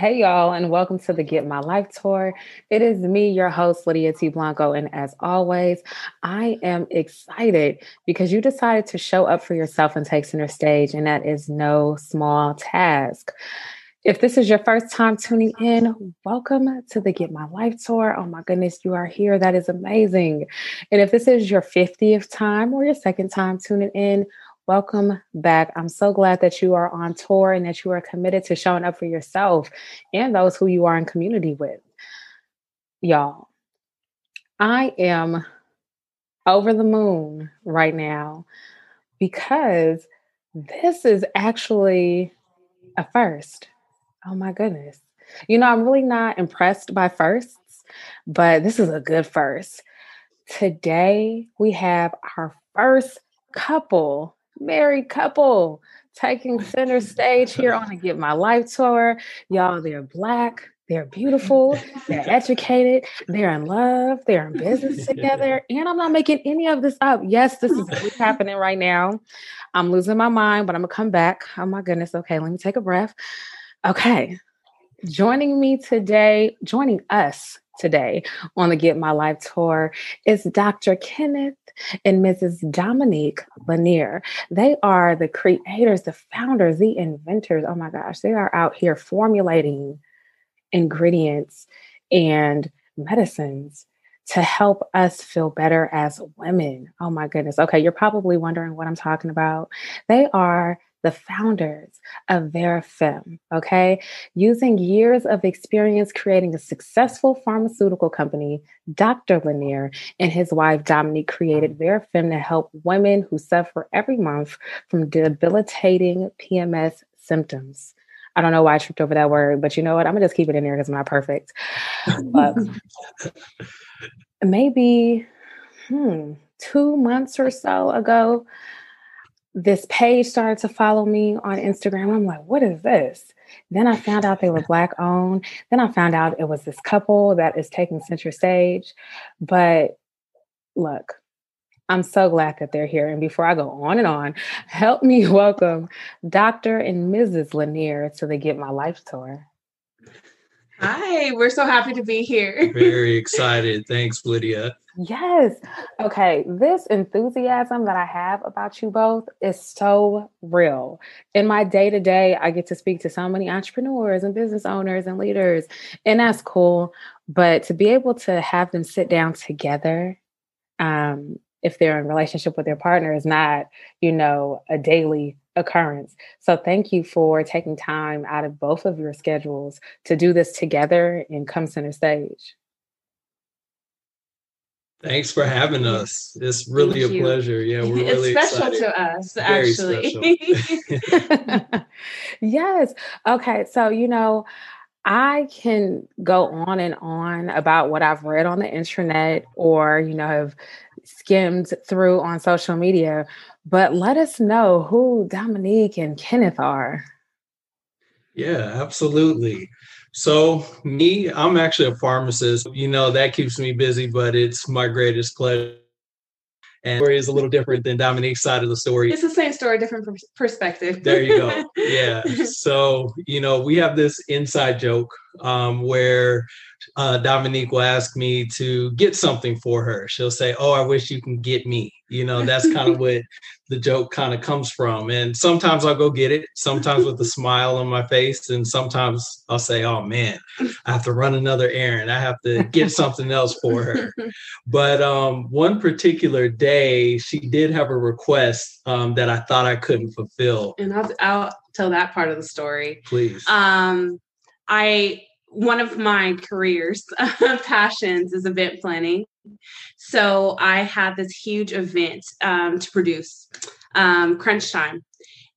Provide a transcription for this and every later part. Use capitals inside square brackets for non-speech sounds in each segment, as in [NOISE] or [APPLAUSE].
Hey, y'all, and welcome to the Get My Life Tour. It is me, your host, Lydia T. Blanco. And as always, I am excited because you decided to show up for yourself and take center stage, and that is no small task. If this is your first time tuning in, welcome to the Get My Life Tour. Oh my goodness, you are here. That is amazing. And if this is your 50th time or your second time tuning in, Welcome back. I'm so glad that you are on tour and that you are committed to showing up for yourself and those who you are in community with. Y'all, I am over the moon right now because this is actually a first. Oh my goodness. You know, I'm really not impressed by firsts, but this is a good first. Today, we have our first couple married couple taking [LAUGHS] center stage here on the Get My Life tour. Y'all, they're black, they're beautiful, they're educated, they're in love, they're in business together. And I'm not making any of this up. Yes, this is happening right now. I'm losing my mind, but I'm gonna come back. Oh my goodness. Okay, let me take a breath. Okay. Joining me today, joining us today on the Get My Life tour is Dr. Kenneth and Mrs. Dominique Lanier. They are the creators, the founders, the inventors. Oh my gosh, they are out here formulating ingredients and medicines to help us feel better as women. Oh my goodness. Okay, you're probably wondering what I'm talking about. They are the founders of Varafem, okay? Using years of experience creating a successful pharmaceutical company, Dr. Lanier and his wife Dominique created Varafem to help women who suffer every month from debilitating PMS symptoms. I don't know why I tripped over that word, but you know what? I'm gonna just keep it in there because I'm not perfect. But [LAUGHS] maybe hmm, two months or so ago, this page started to follow me on Instagram. I'm like, what is this? Then I found out they were Black owned. Then I found out it was this couple that is taking center stage. But look, I'm so glad that they're here. And before I go on and on, [LAUGHS] help me welcome Dr. and Mrs. Lanier to the Get My Life tour. Hi, we're so happy to be here. Very [LAUGHS] excited. Thanks, Lydia. Yes. Okay. This enthusiasm that I have about you both is so real. In my day to day, I get to speak to so many entrepreneurs and business owners and leaders, and that's cool. But to be able to have them sit down together, um, if they're in relationship with their partner, is not, you know, a daily occurrence. So thank you for taking time out of both of your schedules to do this together and come center stage. Thanks for having us. It's really Thank a you. pleasure. Yeah, we're [LAUGHS] it's really special excited. to us, Very actually. [LAUGHS] yes. Okay. So, you know, I can go on and on about what I've read on the internet or, you know, have skimmed through on social media, but let us know who Dominique and Kenneth are. Yeah, absolutely. So, me, I'm actually a pharmacist. You know, that keeps me busy, but it's my greatest pleasure. And story is a little different than Dominique's side of the story. It's the same story, different perspective. there you go. [LAUGHS] Yeah. So, you know, we have this inside joke um, where uh, Dominique will ask me to get something for her. She'll say, "Oh, I wish you can get me." You know, that's kind of what the joke kind of comes from. And sometimes I'll go get it. Sometimes with a smile on my face, and sometimes I'll say, "Oh man, I have to run another errand. I have to get something else for her." But um, one particular day, she did have a request um, that I thought I couldn't fulfill. And I'll, I'll tell that part of the story. Please. Um, I one of my careers [LAUGHS] passions is event planning so i had this huge event um, to produce um, crunch time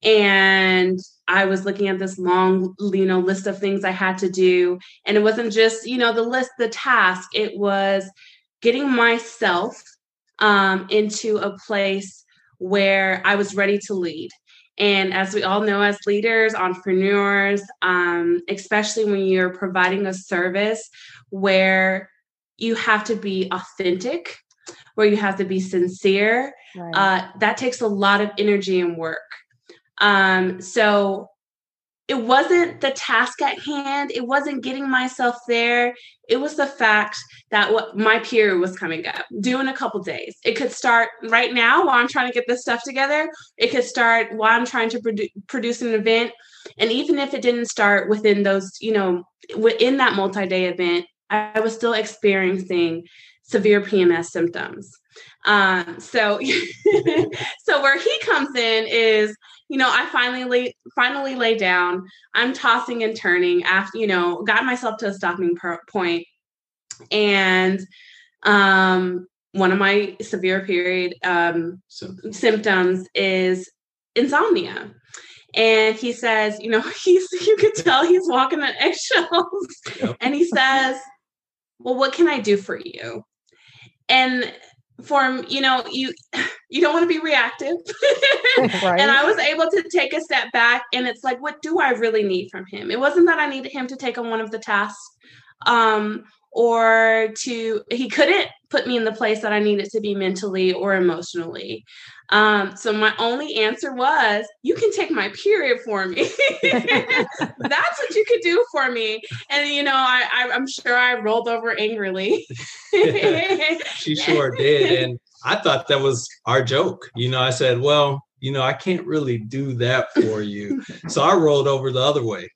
and I was looking at this long, you know, list of things I had to do. And it wasn't just, you know, the list, the task, it was getting myself um, into a place where I was ready to lead. And as we all know, as leaders, entrepreneurs, um, especially when you're providing a service where you have to be authentic, where you have to be sincere, right. uh, that takes a lot of energy and work. Um, so it wasn't the task at hand. It wasn't getting myself there. It was the fact that what my period was coming up due in a couple days. It could start right now while i'm trying to get this stuff together. It could start while i'm trying to produ- produce an event. And even if it didn't start within those you know within that multi-day event i was still experiencing severe pms symptoms. Um, so [LAUGHS] so where he comes in is you know, I finally lay, finally lay down. I'm tossing and turning after, you know, got myself to a stopping point. And um, one of my severe period um, symptoms. symptoms is insomnia. And he says, you know, [LAUGHS] he's you could tell he's walking on eggshells. Yep. And he says, Well, what can I do for you? And for you know you [SIGHS] you don't want to be reactive. [LAUGHS] [LAUGHS] Right. and i was able to take a step back and it's like what do i really need from him? It wasn't that i needed him to take on one of the tasks um or to he couldn't put me in the place that i needed to be mentally or emotionally um, so my only answer was, "You can take my period for me. [LAUGHS] That's what you could do for me." And you know, I, I am sure I rolled over angrily. [LAUGHS] she sure did, and I thought that was our joke. You know, I said, "Well, you know, I can't really do that for you," so I rolled over the other way.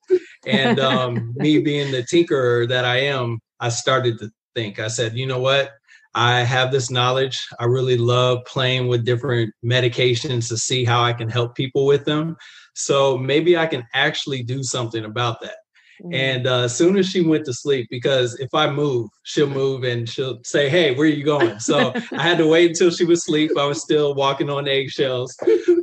And um, me being the tinkerer that I am, I started to think. I said, "You know what?" I have this knowledge. I really love playing with different medications to see how I can help people with them. So maybe I can actually do something about that. Mm-hmm. And uh, as soon as she went to sleep, because if I move, she'll move and she'll say, Hey, where are you going? So I had to wait until she was asleep. I was still walking on eggshells.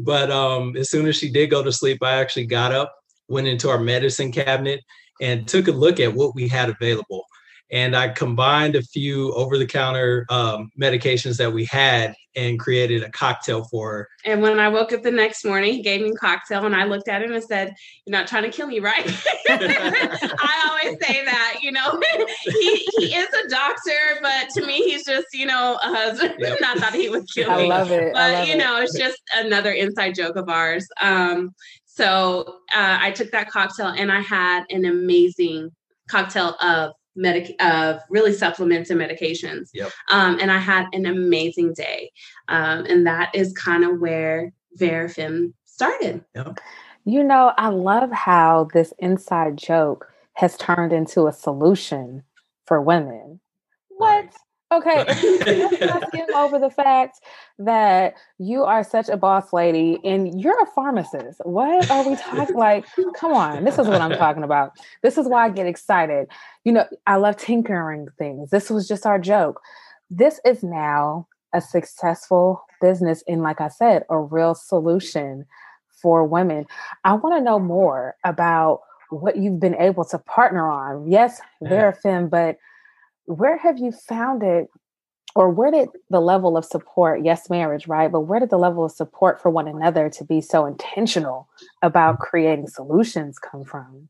But um, as soon as she did go to sleep, I actually got up, went into our medicine cabinet, and took a look at what we had available and I combined a few over the counter um, medications that we had and created a cocktail for her. And when I woke up the next morning, he gave me a cocktail and I looked at him and said, You're not trying to kill me, right? [LAUGHS] I always say that, you know, [LAUGHS] he, he is a doctor, but to me, he's just, you know, a husband. [LAUGHS] Yep. not that he would kill me. I love it. But, love you know, it. it's just another inside joke of ours. Um, so uh, I took that cocktail and I had an amazing cocktail of medic of really supplements and medications. Yep. Um, and I had an amazing day. Um, and that is kind of where Varafem started. Yep. You know, I love how this inside joke has turned into a solution for women. What? Right. Okay, [LAUGHS] skim over the fact that you are such a boss lady and you're a pharmacist. What are we talking [LAUGHS] like? Come on, this is what I'm talking about. This is why I get excited. You know, I love tinkering things. This was just our joke. This is now a successful business and like I said, a real solution for women. I want to know more about what you've been able to partner on. Yes, [LAUGHS] Varafem, but where have you found it or where did the level of support yes marriage right but where did the level of support for one another to be so intentional about creating solutions come from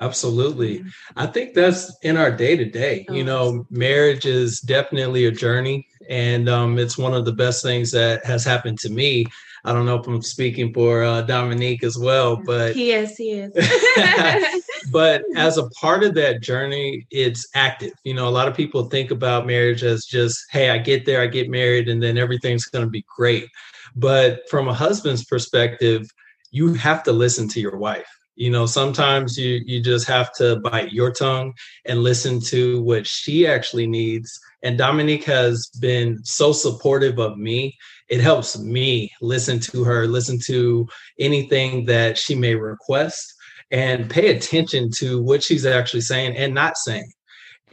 absolutely mm-hmm. i think that's in our day to day you know marriage is definitely a journey and um, it's one of the best things that has happened to me I don't know if I'm speaking for uh, Dominique as well, but he is, he is. [LAUGHS] but [LAUGHS] as a part of that journey, it's active. You know, a lot of people think about marriage as just, hey, I get there, I get married, and then everything's going to be great. But from a husband's perspective, you have to listen to your wife you know sometimes you you just have to bite your tongue and listen to what she actually needs and dominique has been so supportive of me it helps me listen to her, listen to anything that she may request, and pay attention to what she's actually saying and not saying.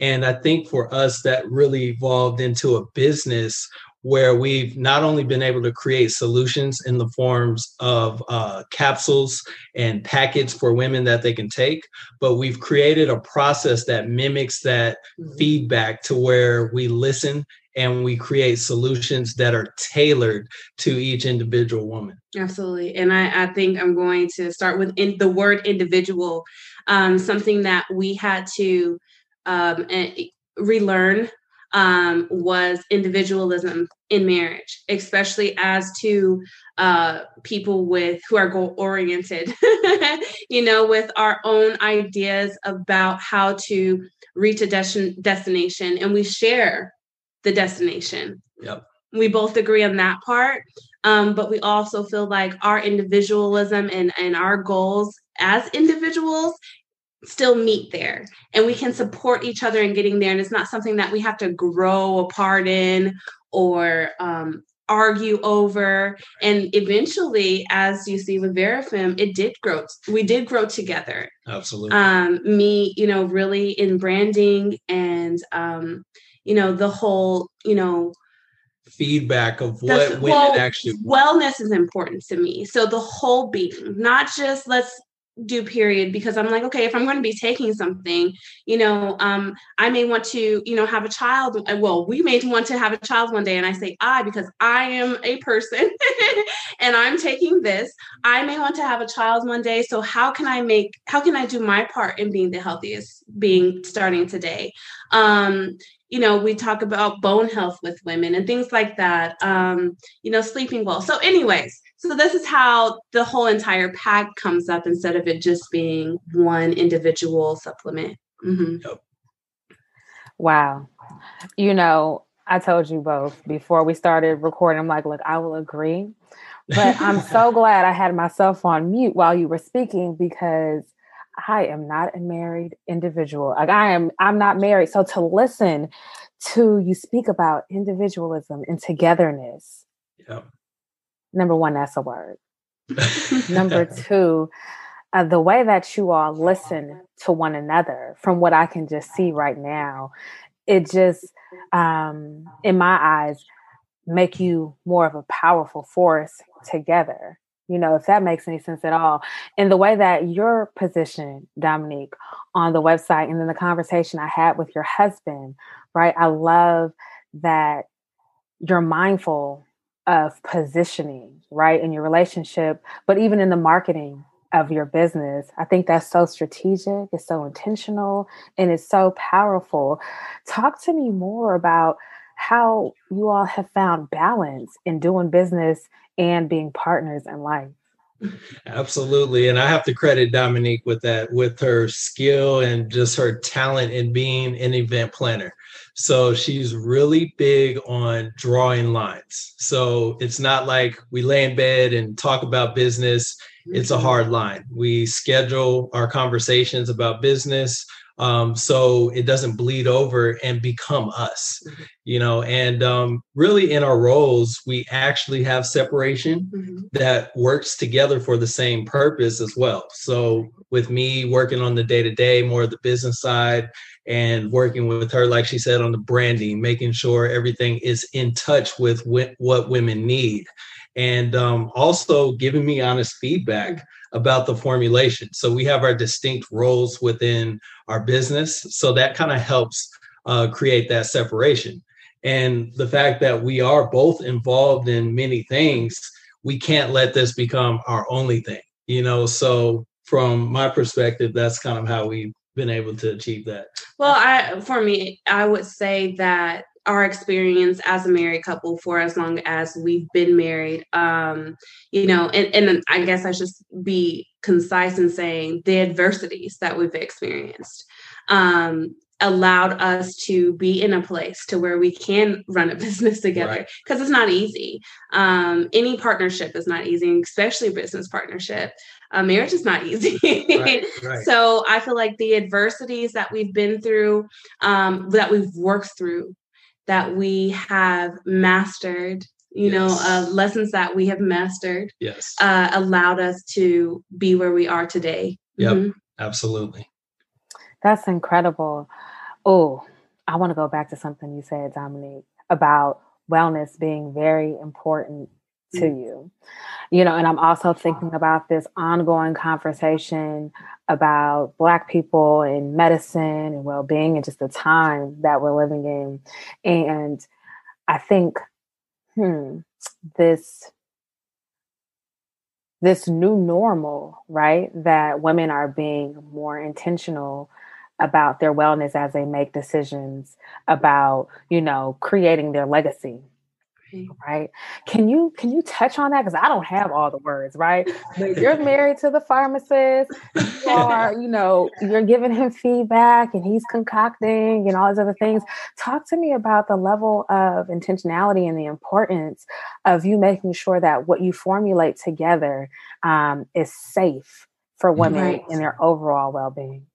And I think for us, that really evolved into a business where we've not only been able to create solutions in the forms of uh, capsules and packets for women that they can take, but we've created a process that mimics that mm-hmm. feedback to where we listen and we create solutions that are tailored to each individual woman. Absolutely. And I, I think I'm going to start with in the word individual, um, something that we had to um, relearn um, was individualism in marriage, especially as to uh, people with who are goal oriented, [LAUGHS] you know, with our own ideas about how to reach a des- destination, and we share the destination. Yep. We both agree on that part, um, but we also feel like our individualism and and our goals as individuals still meet there. And we can support each other in getting there. And it's not something that we have to grow apart in or um, argue over. And eventually as you see with Varafem it did grow we did grow together. Absolutely. Um me you know really in branding and um you know the whole you know feedback of what women well, actually want. wellness is important to me. So the whole being not just let's do period because i'm like okay if i'm going to be taking something you know um i may want to you know have a child uh, well we may want to have a child one day and i say i because i am a person [LAUGHS] and i'm taking this. I may want to have a child one day so how can i make how can i do my part in being the healthiest being starting today? Um you know we talk about bone health with women and things like that um you know sleeping well. So anyways so this is how the whole entire pack comes up instead of it just being one individual supplement. Mm-hmm. Yep. Wow. You know, I told you both before we started recording, I'm like, look, I will agree. But I'm [LAUGHS] so glad I had myself on mute while you were speaking because I am not a married individual. Like I am, I'm not married. So to listen to you speak about individualism and togetherness. Yep number one, that's a word. [LAUGHS] number [LAUGHS] two, uh, the way that you all listen to one another, from what I can just see right now, it just, um, in my eyes, make you more of a powerful force together. You know, if that makes any sense at all. And the way that your position, Dominique, on the website, and then the conversation I had with your husband, right? I love that you're mindful of positioning, right, in your relationship, but even in the marketing of your business. I think that's so strategic, it's so intentional, and it's so powerful. Talk to me more about how you all have found balance in doing business and being partners in life. Absolutely. And I have to credit Dominique with that, with her skill and just her talent in being an event planner. So she's really big on drawing lines. So it's not like we lay in bed and talk about business. It's a mm-hmm. hard line. We schedule our conversations about business um, so it doesn't bleed over and become us mm-hmm. you know and um, really in our roles we actually have separation mm-hmm. that works together for the same purpose as well so with me working on the day-to-day more of the business side and working with her like she said on the branding making sure everything is in touch with what women need and um, also giving me honest feedback about the formulation. So we have our distinct roles within our business. So that kind of helps uh, create that separation. And the fact that we are both involved in many things, we can't let this become our only thing, you know? So from my perspective, that's kind of how we've been able to achieve that. Well, I, for me, I would say that our experience as a married couple for as long as we've been married um you know and, and i guess i should be concise in saying the adversities that we've experienced um allowed us to be in a place to where we can run a [LAUGHS] business together because right. it's not easy um any partnership is not easy especially business partnership uh, marriage is not [LAUGHS] easy. right, right. So I feel like the adversities that we've been through, um, that we've worked through, that we have mastered you yes. know uh, lessons that we have mastered yes. uh, allowed us to be where we are today. Yep. Mm-hmm. absolutely. That's incredible. Oh i want to go back to something you said dominique about wellness being very important to mm. you. You know, and I'm also thinking about this ongoing conversation about Black people in medicine and well being and just the time that we're living in. And I think, hmm, this this new normal, right? That women are being more intentional about their wellness as they make decisions about, you know, creating their legacy right? Can you can you touch on that? Because i don't have all the words right? But you're married to the pharmacist you are you know you're giving him feedback and he's concocting and all these other things. Talk to me about the level of intentionality and the importance of you making sure that what you formulate together um, is safe for women right. in their overall well-being.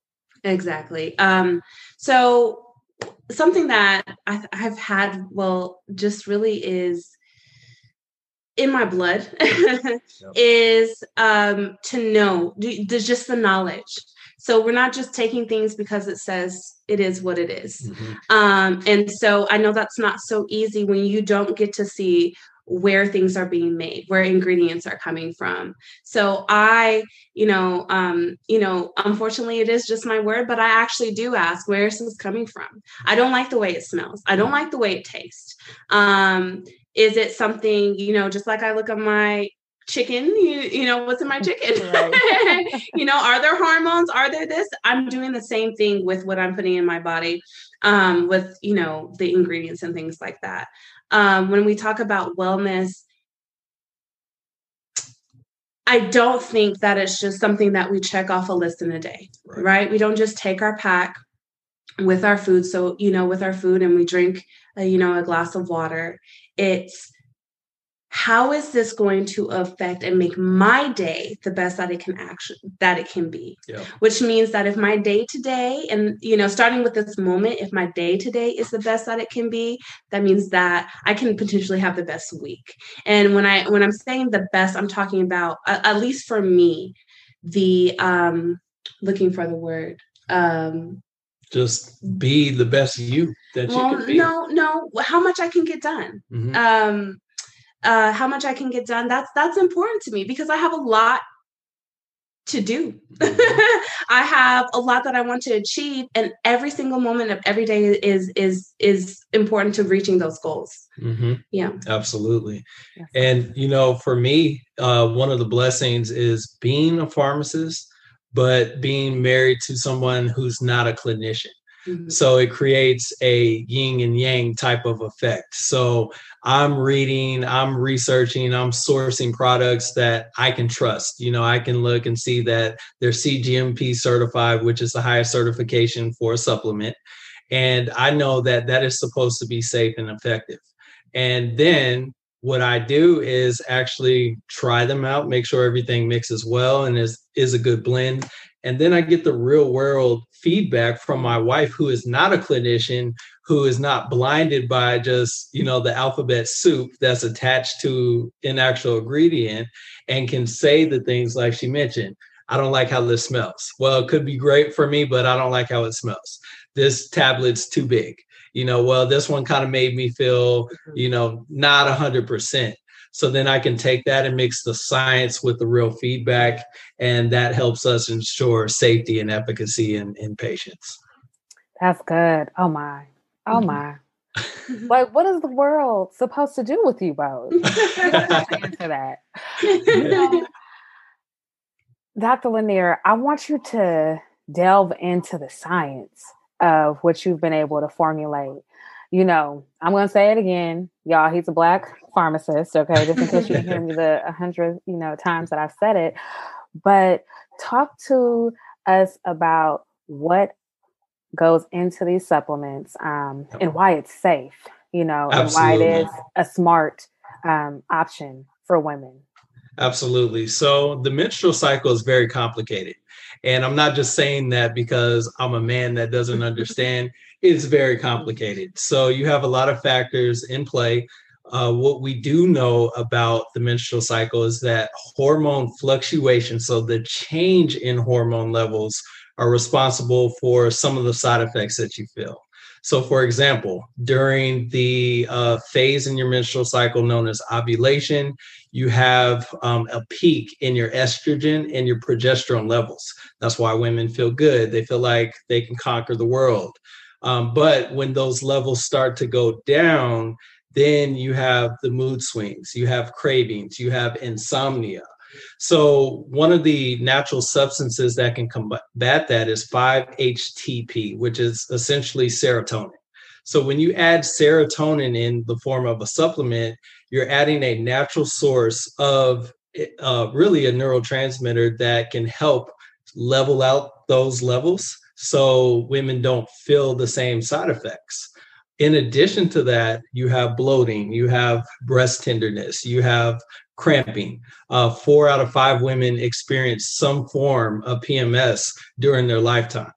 Exactly. Um, so something that I, have had, well, just really is in my blood yep. is um, to know, there's just the knowledge. So we're not just taking things because it says it is what it is. Mm-hmm. Um, and so I know that's not so easy when you don't get to see where things are being made where ingredients are coming from. So i you know um you know unfortunately it is just my word but i actually do ask where is this coming from? I don't like the way it smells. I don't like the way it tastes. Um is it something you know just like i look at my chicken you, you know what's in my chicken? [LAUGHS] You know are there hormones? Are there this? I'm doing the same thing with what i'm putting in my body um with you know the ingredients and things like that um, when we talk about wellness, I don't think that it's just something that we check off a list in a day, right? right? We don't just take our pack with our food. So, you know, with our food and we drink, a, you know, a glass of water. It's how is this going to affect and make my day the best that it can actually that it can be yeah. which means that if my day today and you know starting with this moment if my day today is the best that it can be that means that i can potentially have the best week and when i when i'm saying the best i'm talking about uh, at least for me the um looking for the word um just be the best you that well, you can be. No, no, how much I can get done. Mm-hmm. Um, uh, how much I can get done. That's that's important to me because I have a lot to do. [LAUGHS] I have a lot that I want to achieve, and every single moment of every day is is is important to reaching those goals. Mm-hmm. Yeah, absolutely. Yes. And you know, for me, uh, one of the blessings is being a pharmacist, but being married to someone who's not a clinician. Mm-hmm. So it creates a yin and yang type of effect. So I'm reading, I'm researching, I'm sourcing products that I can trust. You know, I can look and see that they're CGMP certified, which is the highest certification for a supplement. And I know that that is supposed to be safe and effective. And then what I do is actually try them out, make sure everything mixes well and is is a good blend. And then I get the real world feedback from my wife, who is not a clinician, who is not blinded by just, you know, the alphabet soup that's attached to an actual ingredient and can say the things like she mentioned. I don't like how this smells. Well, it could be great for me, but I don't like how it smells. This tablet's too big. You know, well, this one kind of made me feel, you know, not a hundred percent. So then I can take that and mix the science with the real feedback, and that helps us ensure safety and efficacy in, in patients. That's good. Oh my. Oh mm-hmm. my. like, what is the world supposed to do with you both? [LAUGHS] answer that. Dr. Lanier, I want you to delve into the science of what you've been able to formulate you know, I'm going to say it again, y'all. He's a black pharmacist. Okay, just in case you hear me the hundred, you know, times that I've said it. But talk to us about what goes into these supplements um, and why it's safe. You know, Absolutely. and why it is a smart um, option for women. Absolutely. So the menstrual cycle is very complicated. And I'm not just saying that because I'm a man that doesn't [LAUGHS] understand it's very complicated. So you have a lot of factors in play. Uh, what we do know about the menstrual cycle is that hormone fluctuation, so the change in hormone levels, are responsible for some of the side effects that you feel. So, for example, during the uh, phase in your menstrual cycle known as ovulation, you have um, a peak in your estrogen and your progesterone levels. That's why women feel good. They feel like they can conquer the world. Um, but when those levels start to go down, then you have the mood swings, you have cravings, you have insomnia. So, one of the natural substances that can combat that is 5-HTP, which is essentially serotonin. So, when you add serotonin in the form of a supplement, you're adding a natural source of uh, really a neurotransmitter that can help level out those levels so women don't feel the same side effects. In addition to that, you have bloating, you have breast tenderness, you have cramping. Uh, four out of five women experience some form of PMS during their lifetime.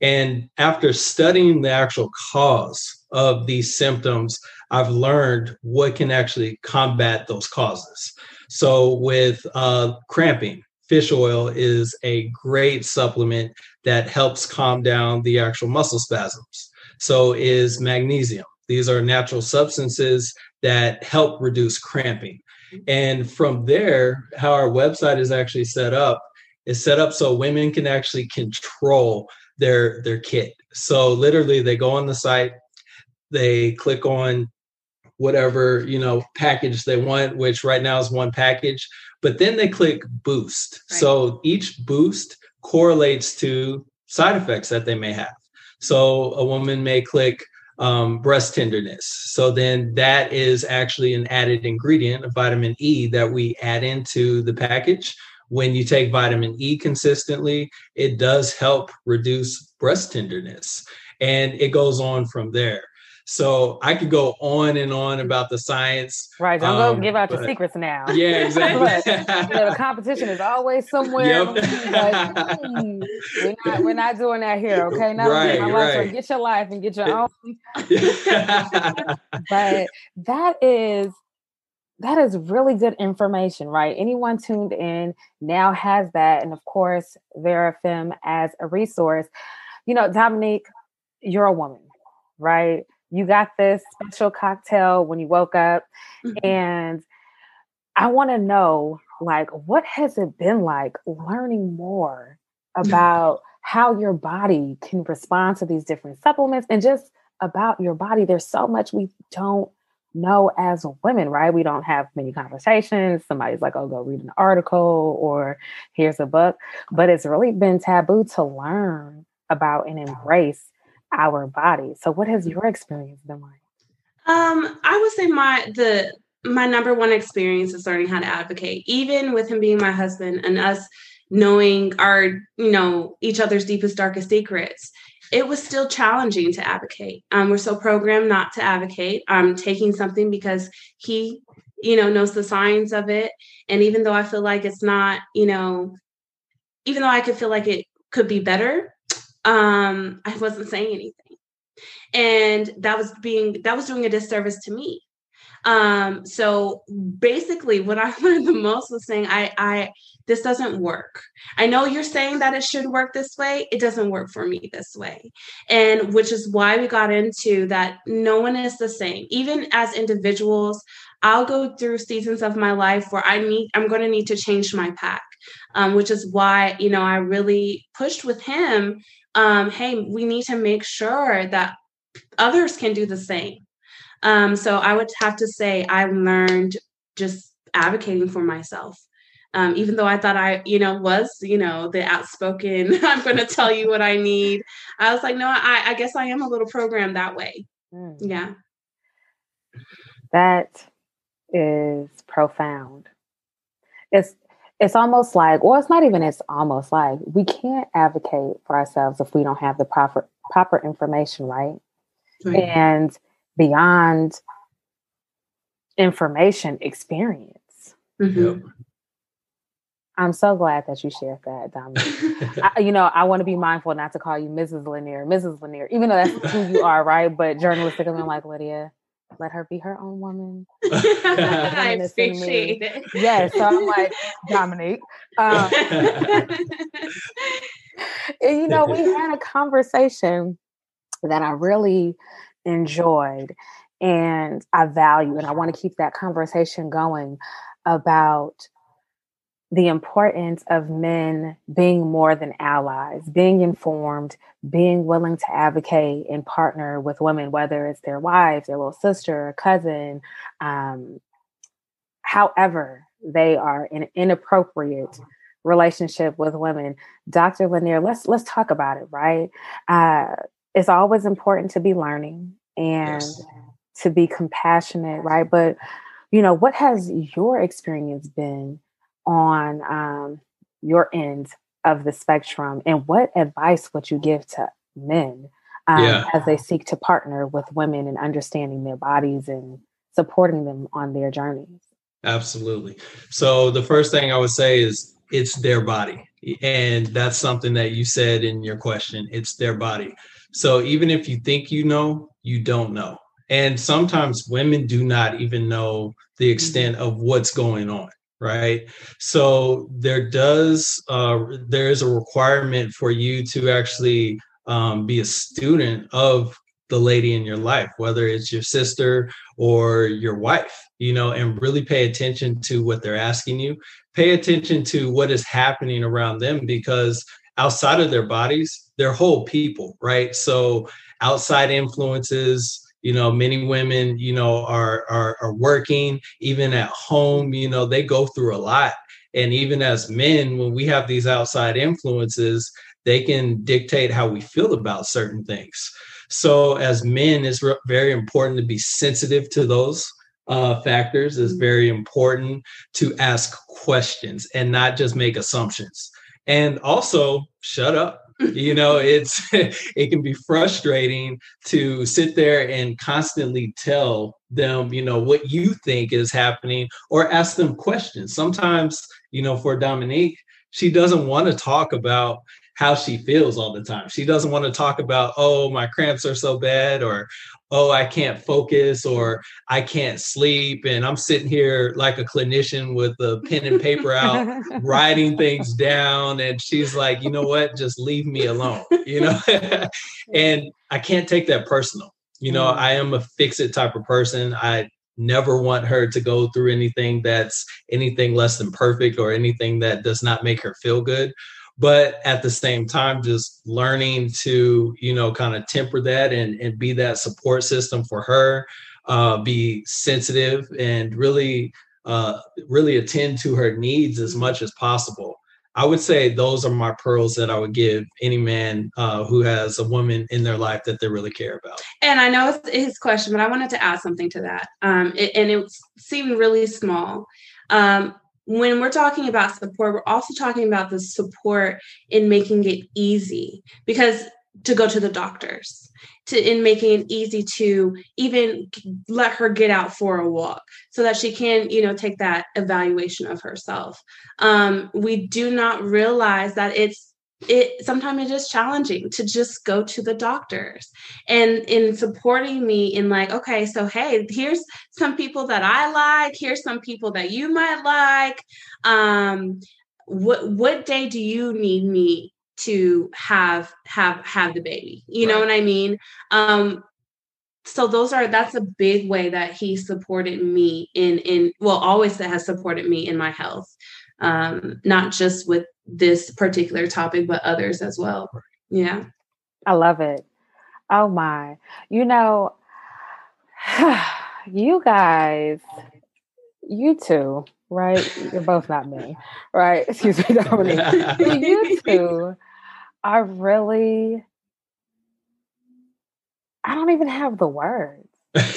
And after studying the actual cause of these symptoms, I've learned what can actually combat those causes. So, with uh, cramping, fish oil is a great supplement that helps calm down the actual muscle spasms. So, is magnesium. These are natural substances that help reduce cramping. And from there, how our website is actually set up is set up so women can actually control their their kit. So literally they go on the site, they click on whatever, you know, package they want, which right now is one package, but then they click boost. Right. So each boost correlates to side effects that they may have. So a woman may click um, breast tenderness. So then that is actually an added ingredient of vitamin E that we add into the package. When you take vitamin E consistently, it does help reduce breast tenderness. And it goes on from there. So I could go on and on about the science. Right. Don't um, go give out but, your secrets now. Yeah, exactly. but, you know, the competition is always somewhere. Yep. Like, hmm, we're, not, we're not doing that here. Okay. Now right, get, right. get your life and get your own. [LAUGHS] but that is that is really good information, right? Anyone tuned in now has that. And of course, Varafem as a resource. You know, Dominique, you're a woman, right? You got this special cocktail when you woke up mm-hmm. and i want to know like what has it been like learning more about [LAUGHS] how your body can respond to these different supplements and just about your body? There's so much we don't know as women right? We don't have many conversations. Somebody's like oh go read an article or here's a book. But it's really been taboo to learn about and embrace our body. So what has your experience been like? Um, I would say my the my number one experience is learning how to advocate, even with him being my husband and us knowing our, you know, each other's deepest, darkest secrets. It was still challenging to advocate. Um, we're so programmed not to advocate. I'm taking something because he, you know, knows the signs of it. And even though I feel like it's not, you know, even though I could feel like it could be better, um, I wasn't saying anything. And that was being that was doing a disservice to me. Um, so basically what I [LAUGHS] learned the most was saying, I I this doesn't work. I know you're saying that it should work this way. It doesn't work for me this way. And which is why we got into that no one is the same. Even as individuals, I'll go through seasons of my life where I need I'm going to need to change my pack. Um, which is why, you know, I really pushed with him um, hey, we need to make sure that others can do the same. Um, so I would have to say I learned just advocating for myself. Um, even though I thought I, you know, was, you know, the outspoken, [LAUGHS] I'm going to tell you what I need. I was like, no, I, I guess I am a little programmed that way. Mm. Yeah. That is profound. It's it's almost like, well, it's not even it's almost like we can't advocate for ourselves if we don't have the proper proper information, right? right. And beyond information, experience. Mm-hmm. I'm so glad that you shared that, Dominique. [LAUGHS] I, you know, I want to be mindful not to call you Mrs. Lanier, Mrs. Lanier, even though that's who you are, right? But journalistically, I'm like Lydia let her be her own woman. [LAUGHS] I appreciate it. Yes, so I'm like Dominique. Um, [LAUGHS] and, you know, we [LAUGHS] had a conversation that I really enjoyed and I value, and I want to keep that conversation going about the importance of men being more than allies, being informed, being willing to advocate and partner with women, whether it's their wife, their little sister, a cousin, um, however they are in an inappropriate relationship with women. Dr. Lanier, let's let's talk about it, right? Uh, it's always important to be learning and yes. to be compassionate, right? But you know, what has your experience been on um, your end of the spectrum, and what advice would you give to men um, yeah. as they seek to partner with women and understanding their bodies and supporting them on their journeys? Absolutely. So the first thing I would say is it's their body. And that's something that you said in your question. It's their body. So even if you think you know, you don't know. And sometimes women do not even know the mm-hmm. extent of what's going on right? So there does uh, there is a requirement for you to actually um, be a student of the lady in your life whether it's your sister or your wife you know and really pay attention to what they're asking you. Pay attention to what is happening around them because outside of their bodies they're whole people right? So outside influences you know many women you know are, are are working even at home you know they go through a lot. And even as men when we have these outside influences they can dictate how we feel about certain things. So as men it's re- very important to be sensitive to those uh, factors. It's very important to ask questions and not just make assumptions. And also shut up you know it's [LAUGHS] it can be frustrating to sit there and constantly tell them you know what you think is happening or ask them questions. Sometimes you know for dominique she doesn't want to talk about how she feels all the time. She doesn't want to talk about oh my cramps are so bad or oh, I can't focus or I can't sleep. And I'm sitting here like a clinician with a pen and paper out, [LAUGHS] writing things down. And she's like, you know what? Just leave me alone, you know? [LAUGHS] and I can't take that personal. You know, mm. I am a fix it type of person. I never want her to go through anything that's anything less than perfect or anything that does not make her feel good but at the same time just learning to you know kind of temper that and, and be that support system for her uh, be sensitive and really uh, really attend to her needs as much as possible. I would say those are my pearls that i would give any man uh, who has a woman in their life that they really care about. And i know it's his question but i wanted to add something to that. Um, it, and it seemed really small. Um, when we're talking about support, we're also talking about the support in making it easy because to go to the doctors, to in making it easy to even let her get out for a walk so that she can, you know, take that evaluation of herself. Um, we do not realize that it's it sometimes it is challenging to just go to the doctors and in supporting me in like okay so hey here's some people that i like here's some people that you might like. Um what what day do you need me to have have have the baby? You right. know what i mean? Um so those are that's a big way that he supported me in in well always that has supported me in my health um not just with this particular topic, but others as well. Yeah. I love it. Oh my. You know, [SIGHS] you guys, you two, right? You're both not me, right? [LAUGHS] Excuse me, Dominique. [LAUGHS] you two are really, I don't even have the words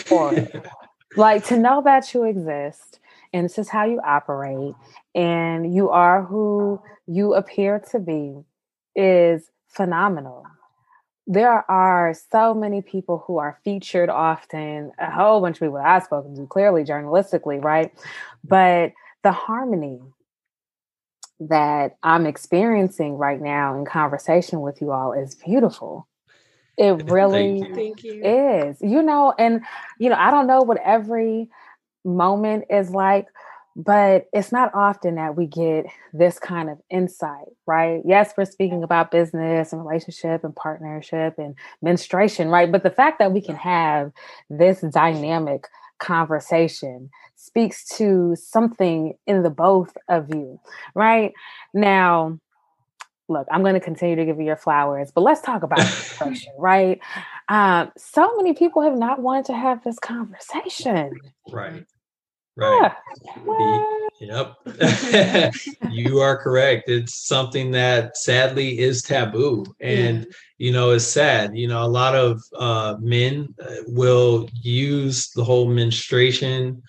for it. [LAUGHS] like to know that you exist and this is how you operate and you are who you appear to be is phenomenal. There are so many people who are featured often, a whole bunch of people I've spoken to, clearly journalistically, right? But the harmony that I'm experiencing right now in conversation with you all is beautiful. It really Thank you. is. You know, and you know, I don't know what every moment is like, but it's not often that we get this kind of insight, right? Yes, we're speaking about business and relationship and partnership and menstruation, right? But the fact that we can have this dynamic conversation speaks to something in the both of you, right? Now, look, I'm going to continue to give you your flowers, but let's talk about [LAUGHS] menstruation, right? Um, so many people have not wanted to have this conversation. Right. Right. Yeah. Yep. [LAUGHS] you are correct. It's something that sadly is taboo. And, yeah. you know, it's sad. You know, a lot of uh, men uh, will use the whole menstruation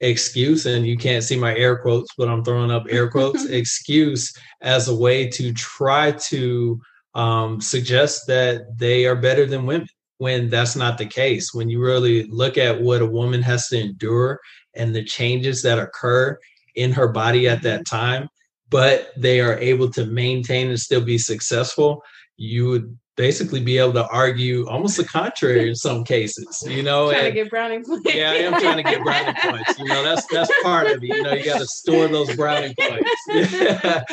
excuse, and you can't see my air quotes, but I'm throwing up air quotes, [LAUGHS] excuse as a way to try to um, suggest that they are better than women when that's not the case. When you really look at what a woman has to endure and the changes that occur in her body at that time, but they are able to maintain and still be successful, you would basically be able to argue almost the contrary in some cases, [LAUGHS] you know. Trying and, to get brownie points. Yeah, I am trying to get brownie points. You know, that's that's part of it. You know, you got to store those brownie points. [LAUGHS]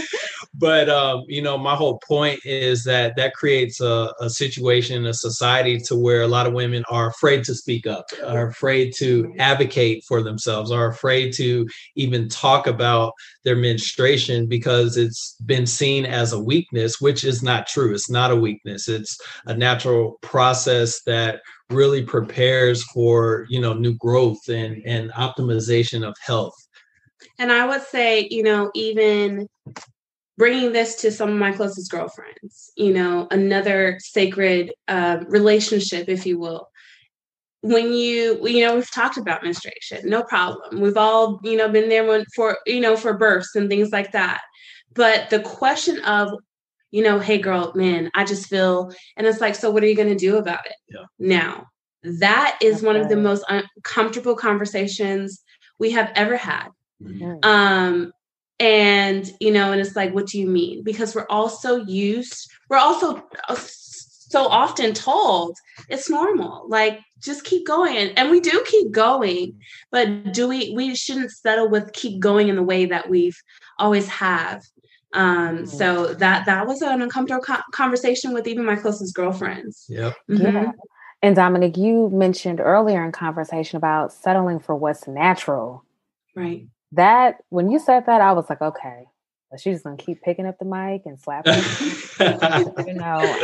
But um, you know, my whole point is that that creates a, a situation, a society to where a lot of women are afraid to speak up, are afraid to advocate for themselves, are afraid to even talk about their menstruation because it's been seen as a weakness, which is not true. It's not a weakness. It's a natural process that really prepares for you know new growth and and optimization of health and i would say you know even bringing this to some of my closest girlfriends you know another sacred uh, relationship if you will when you you know we've talked about menstruation no problem we've all you know been there when, for you know for births and things like that but the question of you know hey girl man i just feel and it's like so what are you going to do about it yeah. now that is okay. one of the most uncomfortable conversations we have ever had mm-hmm. um and you know and it's like what do you mean because we're also used we're also uh, so often told it's normal like just keep going. And we do keep going but do we we shouldn't settle with keep going in the way that we've always have. Um mm-hmm. so that that was an uncomfortable co- conversation with even my closest girlfriends. Yep. Mm-hmm. yeah. And Dominique you mentioned earlier in conversation about settling for what's natural. Right. That when you said that i was like okay she's gonna keep picking up the mic and slapping [LAUGHS] you know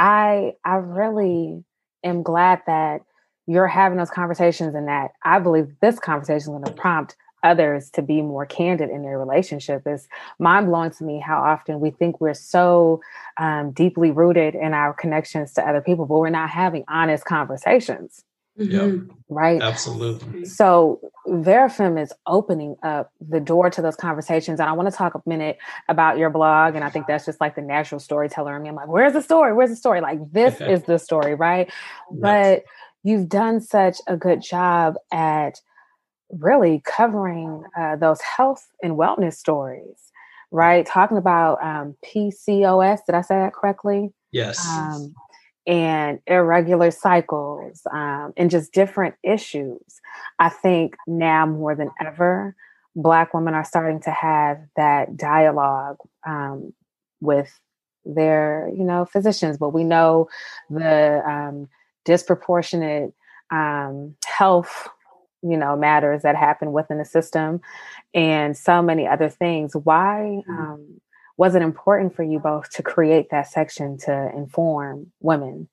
I I really am glad that you're having those conversations and that I believe this conversation is going to prompt others to be more candid in their relationship is mind blowing to me how often we think we're so um, deeply rooted in our connections to other people, but we're not having honest conversations. Mm-hmm. Right. Absolutely. So Varafem is opening up the door to those conversations. And I want to talk a minute about your blog. And I think that's just like the natural storyteller in me. I'm like, where's the story? Where's the story? Like this is the story, right? But you've done such a good job at really covering uh, those health and wellness stories, right? Talking about um, PCOS. Did I say that correctly? Yes. Um, and irregular cycles um, and just different issues. I think now more than ever, Black women are starting to have that dialogue um, with their, you know, physicians. But we know the um, disproportionate um, health, you know, matters that happen within the system, and so many other things. Why? Was it important for you both to create that section to inform women?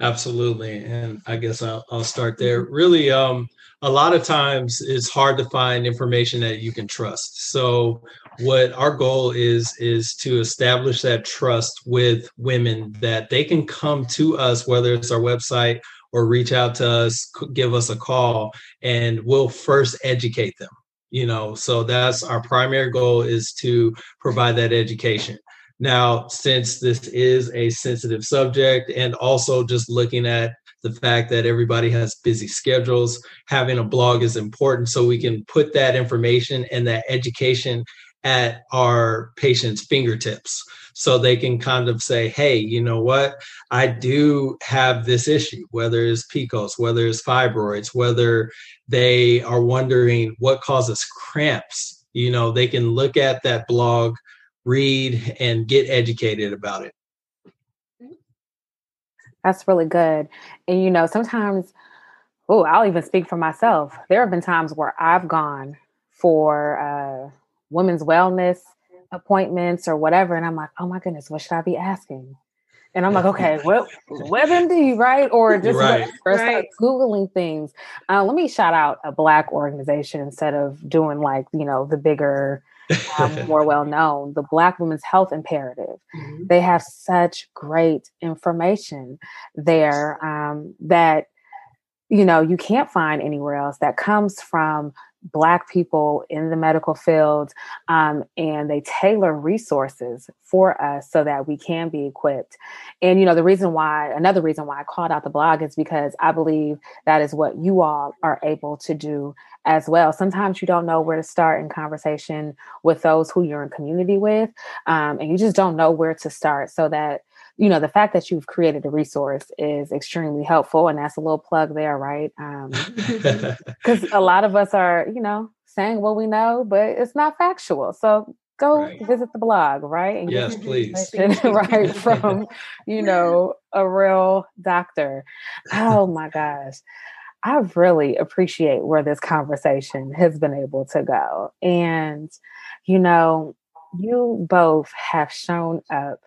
Absolutely. And I guess I'll, I'll start there. Mm-hmm. Really, um, a lot of times it's hard to find information that you can trust. So what our goal is is to establish that trust with women that they can come to us, whether it's our website or reach out to us, give us a call, and we'll first educate them you know so that's our primary goal is to provide that education. Now since this is a sensitive subject and also just looking at the fact that everybody has busy schedules having a blog is important so we can put that information and that education at our patients fingertips so they can kind of say, hey, you know what? I do have this issue, whether it's PCOS, whether it's fibroids, whether they are wondering what causes cramps. You know, they can look at that blog, read, and get educated about it. That's really good. And, you know, sometimes, oh, I'll even speak for myself. There have been times where I've gone for uh, women's wellness appointments or whatever. And I'm like, oh my goodness, what should I be asking? And I'm like, okay, well, WebMD, right? Or [LAUGHS] just right. or right. Googling things. Uh, let me shout out a Black organization instead of doing like, you know, the bigger, um, [LAUGHS] more well known, the Black Women's Health Imperative. Mm-hmm. They have such great information there um, that, you know, you can't find anywhere else that comes from Black people in the medical field, um, and they tailor resources for us so that we can be equipped. And, you know, the reason why, another reason why I called out the blog is because I believe that is what you all are able to do as well. Sometimes you don't know where to start in conversation with those who you're in community with, um, and you just don't know where to start so that you know the fact that you've created a resource is extremely helpful and that's a little plug there right? Because um, [LAUGHS] [LAUGHS] a lot of us are you know saying what we know but it's not factual. So go right. visit the blog right and yes please. [LAUGHS] right from you know a real doctor. Oh my gosh. I really appreciate where this conversation has been able to go and you know you both have shown up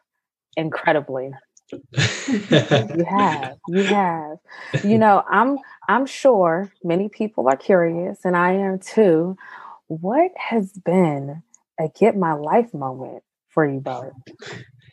incredibly. [LAUGHS] you have, you have. You know, I'm I'm sure many people are curious, and I am too. What has been a get my life moment for you both?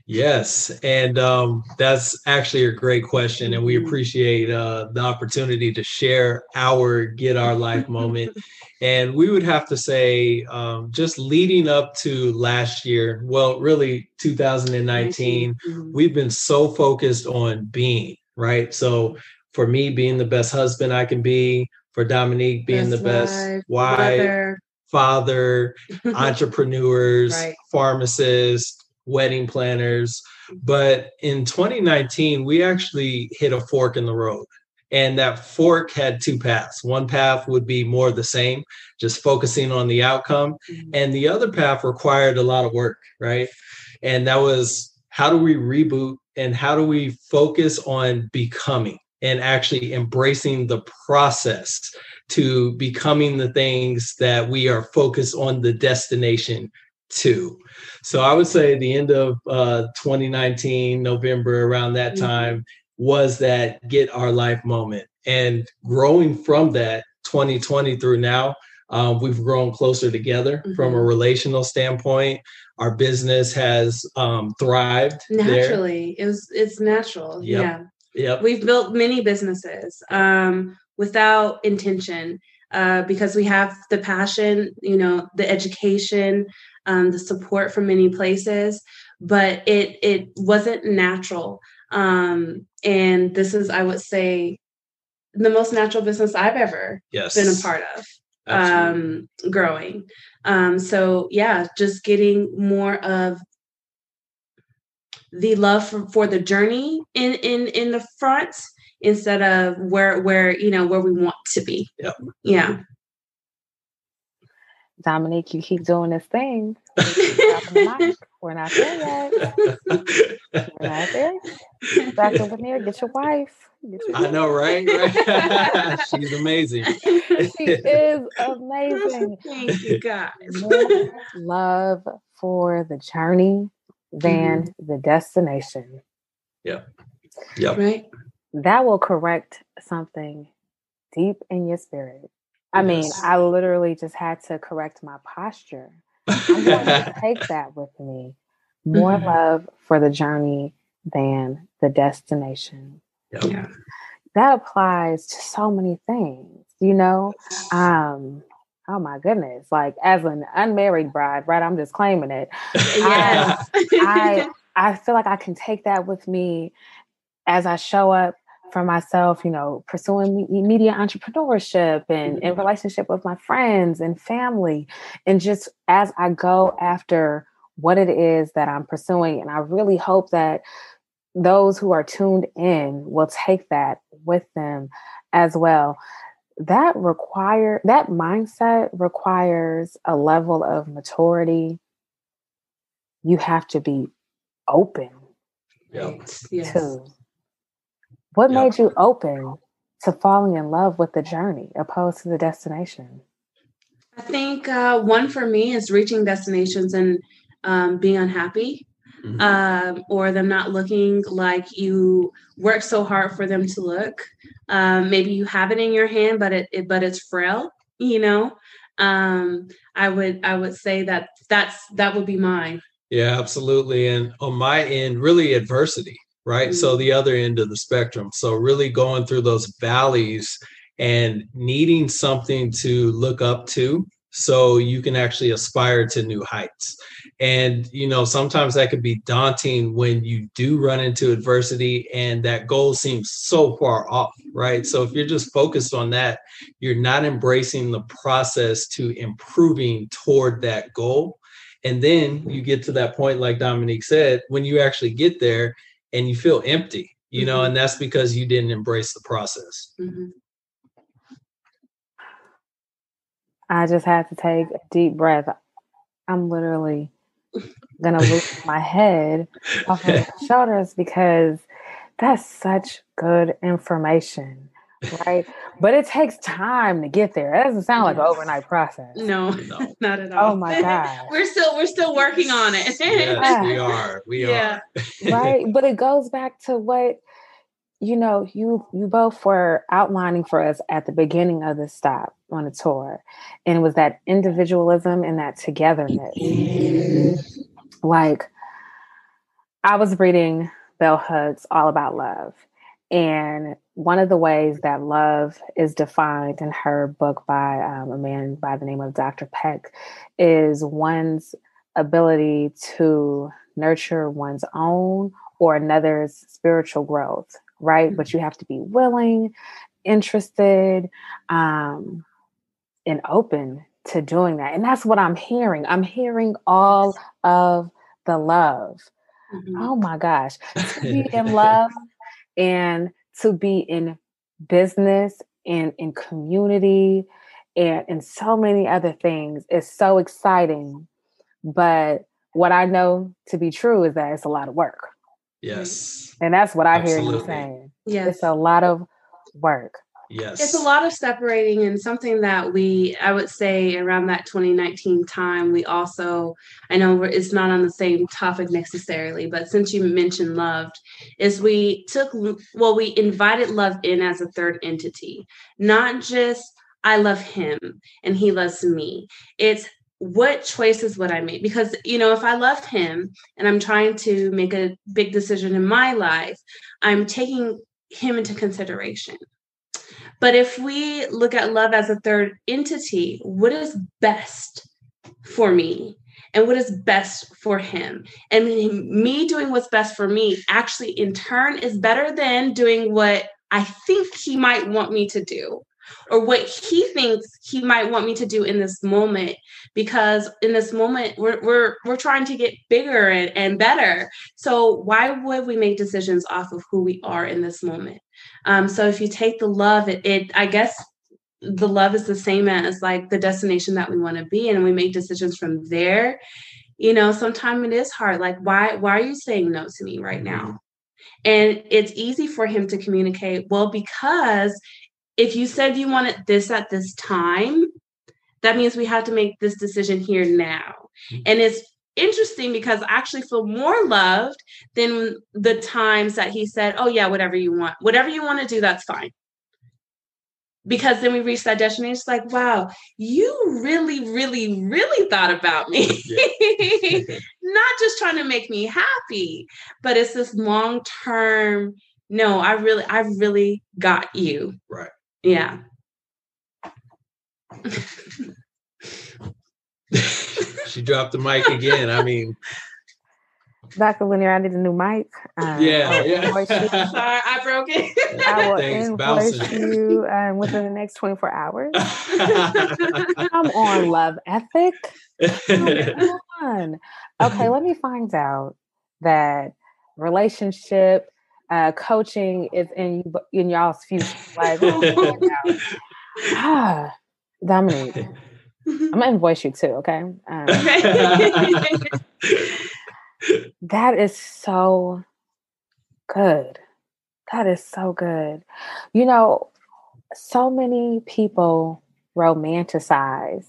Yes, and um, that's actually a great question, and we appreciate uh, the opportunity to share our get our life moment. And we would have to say, um, just leading up to last year, well, really 2019, mm-hmm. we've been so focused on being right. So for me, being the best husband I can be, for Dominique being best the best wife, father, [LAUGHS] entrepreneurs, right. pharmacists wedding planners. But in 2019, we actually hit a fork in the road. And that fork had two paths. One path would be more the same, just focusing on the outcome. Mm-hmm. And the other path required a lot of work, right? And that was how do we reboot and how do we focus on becoming and actually embracing the process to becoming the things that we are focused on the destination to. So I would say the end of uh, 2019, November, around that mm-hmm. time, was that get our life moment. And growing from that 2020 through now, um, we've grown closer together mm-hmm. from a mm-hmm. relational standpoint. Our business has um, thrived naturally. There. It was it's natural. Yep. Yeah. Yep. We've built many businesses um, without intention uh, because we have the passion, you know, the education, um, the support from many places, but it it wasn't natural. Um, and this is, I would say, the most natural business I've ever yes. been a part of. Um, growing. Um, so yeah, just getting more of the love for, for the journey in in in the front instead of where where you know where we want to be. Yep. Yeah. Dominique, you keep doing this thing. [LAUGHS] We're not there yet. We're not there. Back over there. Get your wife. Get your I know, right? right? [LAUGHS] She's amazing. she is amazing. [LAUGHS] Thank you, guys. More love for the journey than mm-hmm. the destination. Yep. Yep. Right. That will correct something deep in your spirit I mean, yes. I literally just had to correct my posture. I'm going to [LAUGHS] take that with me. More mm-hmm. love for the journey than the destination. Yep. Yeah. That applies to so many things, you know. Um, oh my goodness, like as an unmarried bride, right? I'm just claiming it. Yes. [LAUGHS] I, I [LAUGHS] I feel like I can take that with me as I show up for myself, you know, pursuing media entrepreneurship and in mm-hmm. relationship with my friends and family. And just as I go after what it is that I'm pursuing. And I really hope that those who are tuned in will take that with them as well. That require that mindset requires a level of maturity. You have to be open Yep. Yes. to what Yep. made you open to falling in love with the journey opposed to the destination. I think uh, one for me is reaching destinations and um, being unhappy, Mhm. um, or them not looking like you worked so hard for them to look. Um, maybe you have it in your hand, but it, it but it's frail. You know, um, I would I would say that that's that would be mine. Yeah, absolutely. And on my end, really adversity, right? So mm-hmm. the other end of the spectrum. So really going through those valleys and needing something to look up to so you can actually aspire to new heights. And, you know, sometimes that can be daunting when you do run into adversity and that goal seems so far off, right? So if you're just focused on that, you're not embracing the process to improving toward that goal. And then you get to that point, like Dominique said, when you actually get there and you feel empty, you know, Mhm. and that's because you didn't embrace the process. Mhm. I just had to take a deep breath. I'm literally gonna lose [LAUGHS] my head off of my [LAUGHS] shoulders because that's such good information, right? But it takes time to get there. It doesn't sound like an overnight process. No, No. [LAUGHS] not at oh all. Oh my [LAUGHS] God. we're still we're still working on it. Yes, [LAUGHS] we are. We yeah. are. right but it goes back to what you know you you both were outlining for us at the beginning of the stop on the tour and it was that individualism and that togetherness mm-hmm. like i was reading bell hooks all about love and one of the ways that love is defined in her book by um, a man by the name of dr peck is one's ability to nurture one's own or another's spiritual growth, right? But you have to be willing, interested, um, and open to doing that. And that's what I'm hearing. I'm hearing all of the love. Mhm. Oh my gosh. To be in love and to be in business and in community and in so many other things is so exciting. But what I know to be true is that it's a lot of work. Yes. And that's what I hear you saying. Yes. It's a lot of work. Yes. It's a lot of separating and something that we, I would say around that 2019 time, we also, I know it's not on the same topic necessarily, but since you mentioned loved, is we took, well, we invited love in as a third entity, not just I love him and he loves me. It's what choices would I make? Because, you know, if I love him and I'm trying to make a big decision in my life, I'm taking him into consideration. But if we look at love as a third entity, what is best for me? And what is best for him? And me doing what's best for me actually, in turn, is better than doing what I think he might want me to do or what he thinks he might want me to do in this moment. Because in this moment we're we're, we're trying to get bigger and, and better. So why would we make decisions off of who we are in this moment um, so if you take the love, it, it I guess the love is the same as like the destination that we want to be, and we make decisions from there. You know, sometimes it is hard. Like, why why are you saying no to me right now? And it's easy for him to communicate. Well, because if you said you wanted this at this time, that means we have to make this decision here now. And it's interesting because I actually feel more loved than the times that he said, Oh, yeah, whatever you want, whatever you want to do, that's fine. Because then we reached that destination, it's like, wow, you really, really, really thought about me. [LAUGHS] Not just trying to make me happy, but it's this long term, no, I really, I really got you. Right. Yeah. [LAUGHS] [LAUGHS] she dropped the mic again. I mean, Dr. Lanier, I need a new mic. Um, Yeah, yeah. [LAUGHS] Sorry, I broke it. I will Things invoice bouncing. you um, within the next 24 hours. [LAUGHS] I'm on love ethic. Come on. Okay, let me find out that relationship uh, coaching is in in y'all's future. Like, ah, Dominique, I'm gonna invoice you too. Okay. Um, [LAUGHS] that is so good. That is so good. You know, so many people romanticize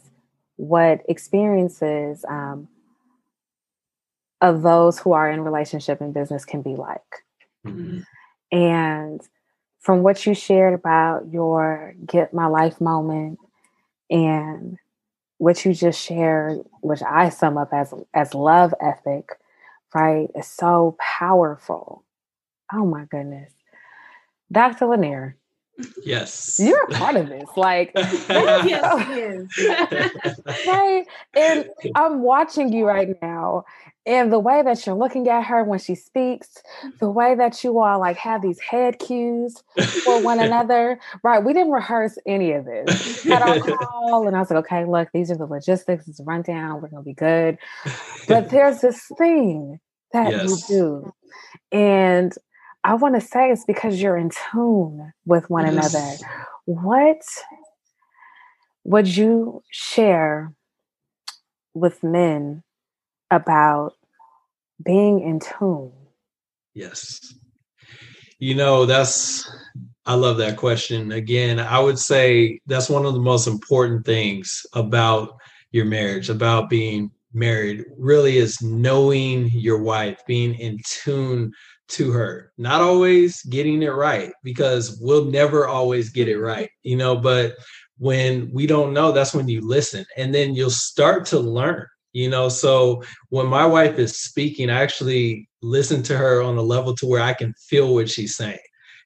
what experiences um, of those who are in relationship and business can be like. Mm-hmm. And from what you shared about your get my life moment and what you just shared, which I sum up as as love ethic, right, is so powerful. Oh my goodness. Dr. Lanier, Yes. You're a part of this. Like, [LAUGHS] yes, [LAUGHS] [LAUGHS] right. And I'm watching you right now. And the way that you're looking at her when she speaks, the way that you all like have these head cues for one another, right? We didn't rehearse any of this. Had our call, and I was like, okay, look, these are the logistics, it's a rundown, we're gonna be good. But there's this thing that yes. you do. And I want to say it's because you're in tune with one yes. another. What would you share with men about being in tune? Yes. You know, that's, I love that question. Again, I would say that's one of the most important things about your marriage, about being married, really is knowing your wife, being in tune to her. Not always getting it right because we'll never always get it right, you know, but when we don't know, that's when you listen and then you'll start to learn, you know. So when my wife is speaking, I actually listen to her on a level to where I can feel what she's saying,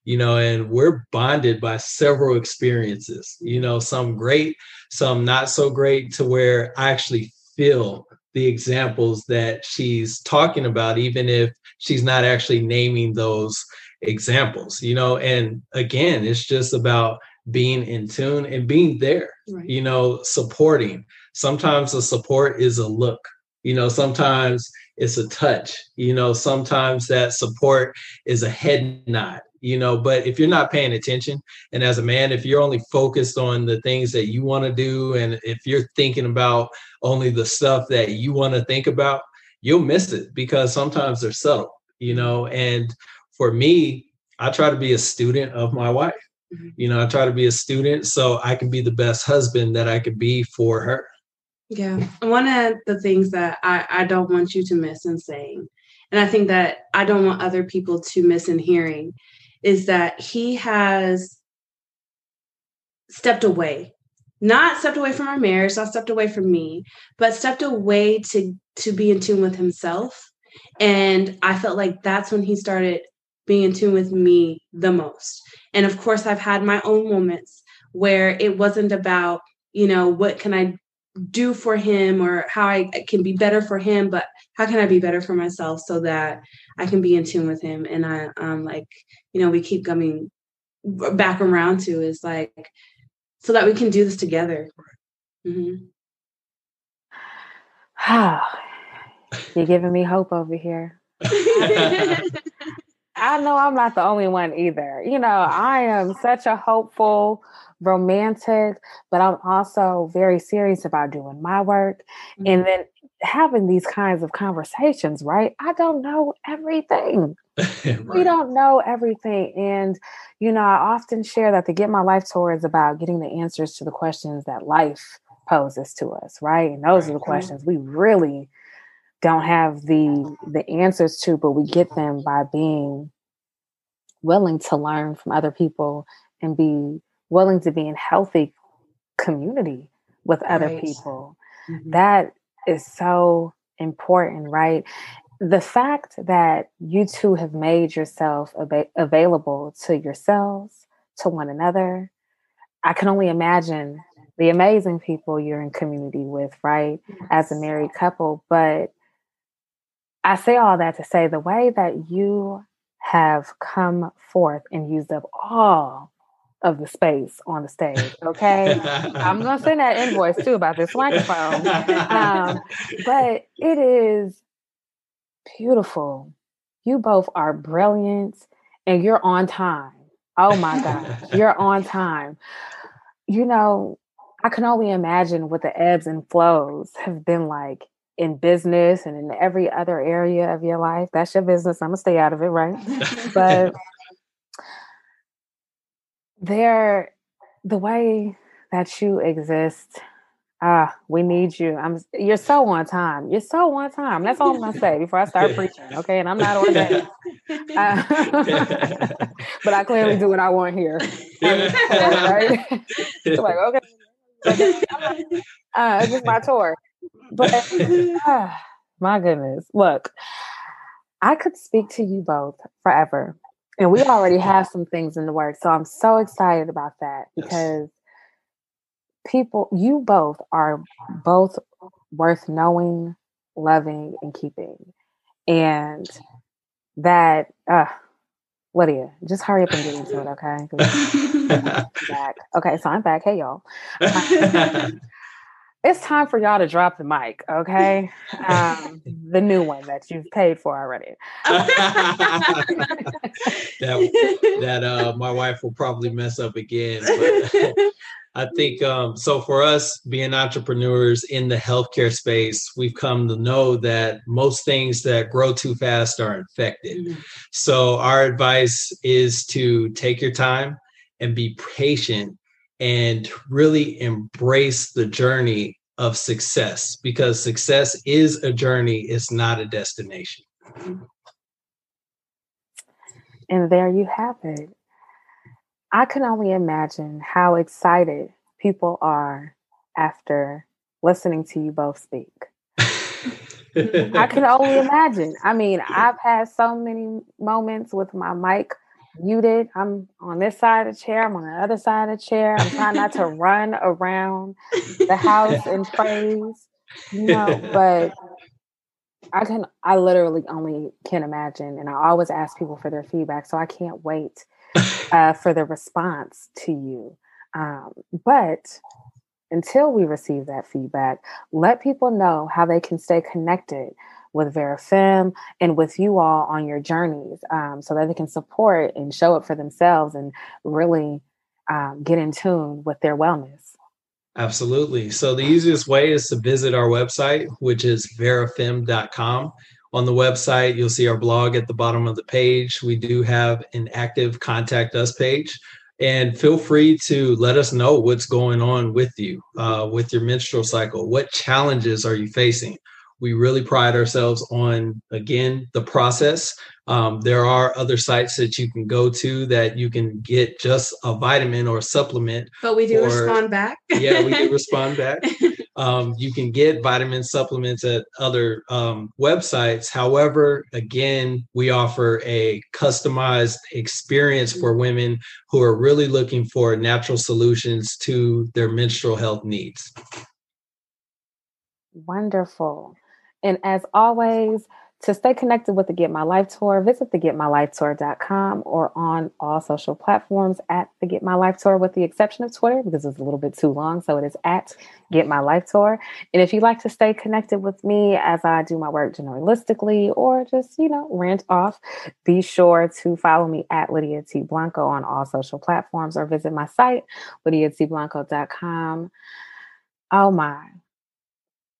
you know, and we're bonded by several experiences, you know, some great, some not so great, to where I actually feel the examples that she's talking about, even if she's not actually naming those examples, you know. And again, it's just about being in tune and being there, right. you know, supporting. Sometimes the support is a look, you know, sometimes it's a touch, you know, sometimes that support is a head nod, you know but if you're not paying attention and as a man if you're only focused on the things that you want to do and if you're thinking about only the stuff that you want to think about you'll miss it because sometimes they're subtle you know? And for me i try to be a student of my wife mm-hmm. you know i try to be a student so i can be the best husband that i could be for her. Yeah one of the things that i, I don't want you to miss in saying and i think that i don't want other people to miss in hearing is that he has stepped away. Not stepped away from our marriage not stepped away from me but stepped away to to be in tune with himself. And i felt like that's when he started being in tune with me the most. And of course i've had my own moments where it wasn't about you know what can i do for him or how i can be better for him but how can i be better for myself so that i can be in tune with him? And i um like you know we keep coming back around to is like so that we can do this together mm-hmm. [SIGHS] you're giving me hope over here [LAUGHS] I know I'm not the only one either. You know, I am such a hopeful, romantic, but I'm also very serious about doing my work. Mm-hmm. And then having these kinds of conversations, right? I don't know everything. [LAUGHS] right. We don't know everything. And, you know, I often share that the Get My Life Tour is about getting the answers to the questions that life poses to us, right? And those right. are the questions we really don't have the the answers to, but we get them by being willing to learn from other people and be willing to be in healthy community with other right. people. Mm-hmm. That is so important, right? The fact that you two have made yourself ab- available to yourselves, to one another, I can only imagine the amazing people you're in community with, right? Yes. As a married couple. But I say all that to say the way that you have come forth and used up all of the space on the stage. Okay. I'm going to send that invoice too about this microphone. [LAUGHS] Um, but it is beautiful. You both are brilliant and you're on time. Oh my God, [LAUGHS] you're on time. You know, I can only imagine what the ebbs and flows have been like in business and in every other area of your life. That's your business. I'm gonna stay out of it, right? but [LAUGHS] there, the way that you exist, ah, we need you. I'm. You're so on time. You're so on time. That's all I'm gonna say before I start [LAUGHS] preaching. Okay, and I'm not ordained, uh, [LAUGHS] but I clearly do what I want here. right? [LAUGHS] so like, okay, uh, it's just my tour. But uh, my goodness, look, I could speak to you both forever. And we already have some things in the works. So I'm so excited about that because people, you both are both worth knowing, loving, and keeping. And that, uh, Lydia, just hurry up and get into it, okay? back. Okay, so I'm back. Hey, y'all. [LAUGHS] it's time for y'all to drop the mic, okay? Um, the new one that you've paid for already. that that uh, my wife will probably mess up again. But [LAUGHS] I think um, so. For us, being entrepreneurs in the healthcare space, we've come to know that most things that grow too fast are infected. Mm-hmm. So our advice is to take your time and be patient and really embrace the journey of success because success is a journey, it's not a destination. And there you have it. I can only imagine how excited people are after listening to you both speak. [LAUGHS] I can only imagine. I mean, I've had so many moments with my mic muted. I'm on this side of the chair. I'm on the other side of the chair. I'm trying not to [LAUGHS] run around the house in praise, you know, but I can, I literally only can imagine. And I always ask people for their feedback. So I can't wait [LAUGHS] uh, for the response to you. Um, but until we receive that feedback, let people know how they can stay connected with Varafem and with you all on your journeys um, so that they can support and show up for themselves and really um, get in tune with their wellness. Absolutely. So the easiest way is to visit our website, which is varafem.com. On the website, you'll see our blog at the bottom of the page. We do have an active contact us page. And feel free to let us know what's going on with you, uh, with your menstrual cycle. What challenges are you facing? We really pride ourselves on again the process. Um, there are other sites that you can go to that you can get just a vitamin or a supplement but we do or, respond back. Yeah we do respond back. [LAUGHS] Um, you can get vitamin supplements at other um, websites. However again we offer a customized experience for women who are really looking for natural solutions to their menstrual health needs. Wonderful. And as always, to stay connected with the Get My Life Tour, visit the getmylifetour.com or on all social platforms at the Get My Life Tour, with the exception of Twitter, because it's a little bit too long. So it is at Get My Life Tour. And if you'd like to stay connected with me as I do my work generalistically or just, you know, rant off, be sure to follow me at Lydia T. Blanco on all social platforms or visit my site, lydiatblanco.com. Oh my,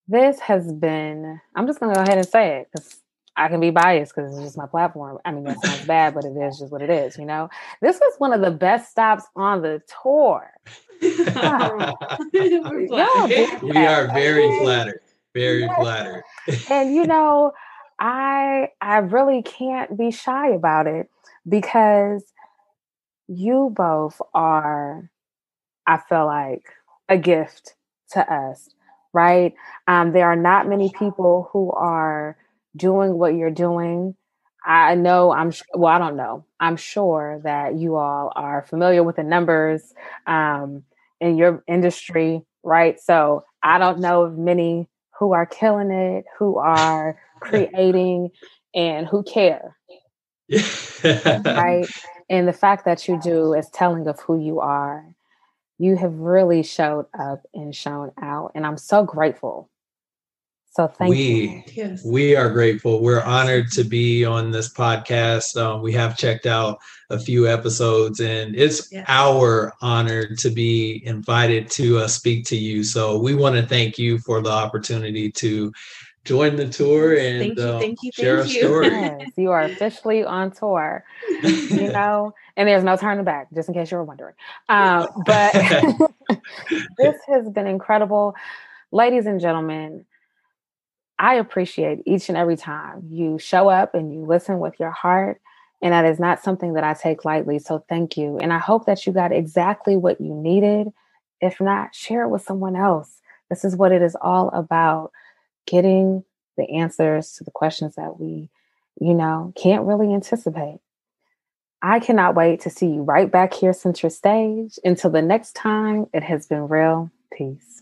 this has been, I'm just going to go ahead and say it because I can be biased because it's just my platform. I mean, that sounds bad, but it is just what it is, you know? This was one of the best stops on the tour. [LAUGHS] [LAUGHS] we are very flattered. Very yes. flattered. and you [LAUGHS] know, I I really can't be shy about it because you both are, I feel like, a gift to us right? Um, there are not many people who are doing what you're doing. I know I'm well, I don't know. I'm sure that you all are familiar with the numbers um, in your industry, right? So I don't know of many who are killing it, who are creating, and who care. [LAUGHS] right? And the fact that you do is telling of who you are. You have really showed up and shown out. And I'm so grateful. So thank we, you. We are grateful. We're honored to be on this podcast. Um, we have checked out a few episodes, and it's yes. our honor to be invited to uh, speak to you. So we want to thank you for the opportunity to join the tour and thank you, uh, thank you, share thank you. story. Yes, you are officially on tour. you [LAUGHS] know, and there's no turning back, just in case you were wondering. Um, but [LAUGHS] [LAUGHS] this has been incredible, ladies and gentlemen. I appreciate each and every time you show up and you listen with your heart. And that is not something that I take lightly. So thank you. And I hope that you got exactly what you needed. If not, share it with someone else. This is what it is all about getting the answers to the questions that we, you know, can't really anticipate. I cannot wait to see you right back here center stage. Until the next time, it has been real. Peace.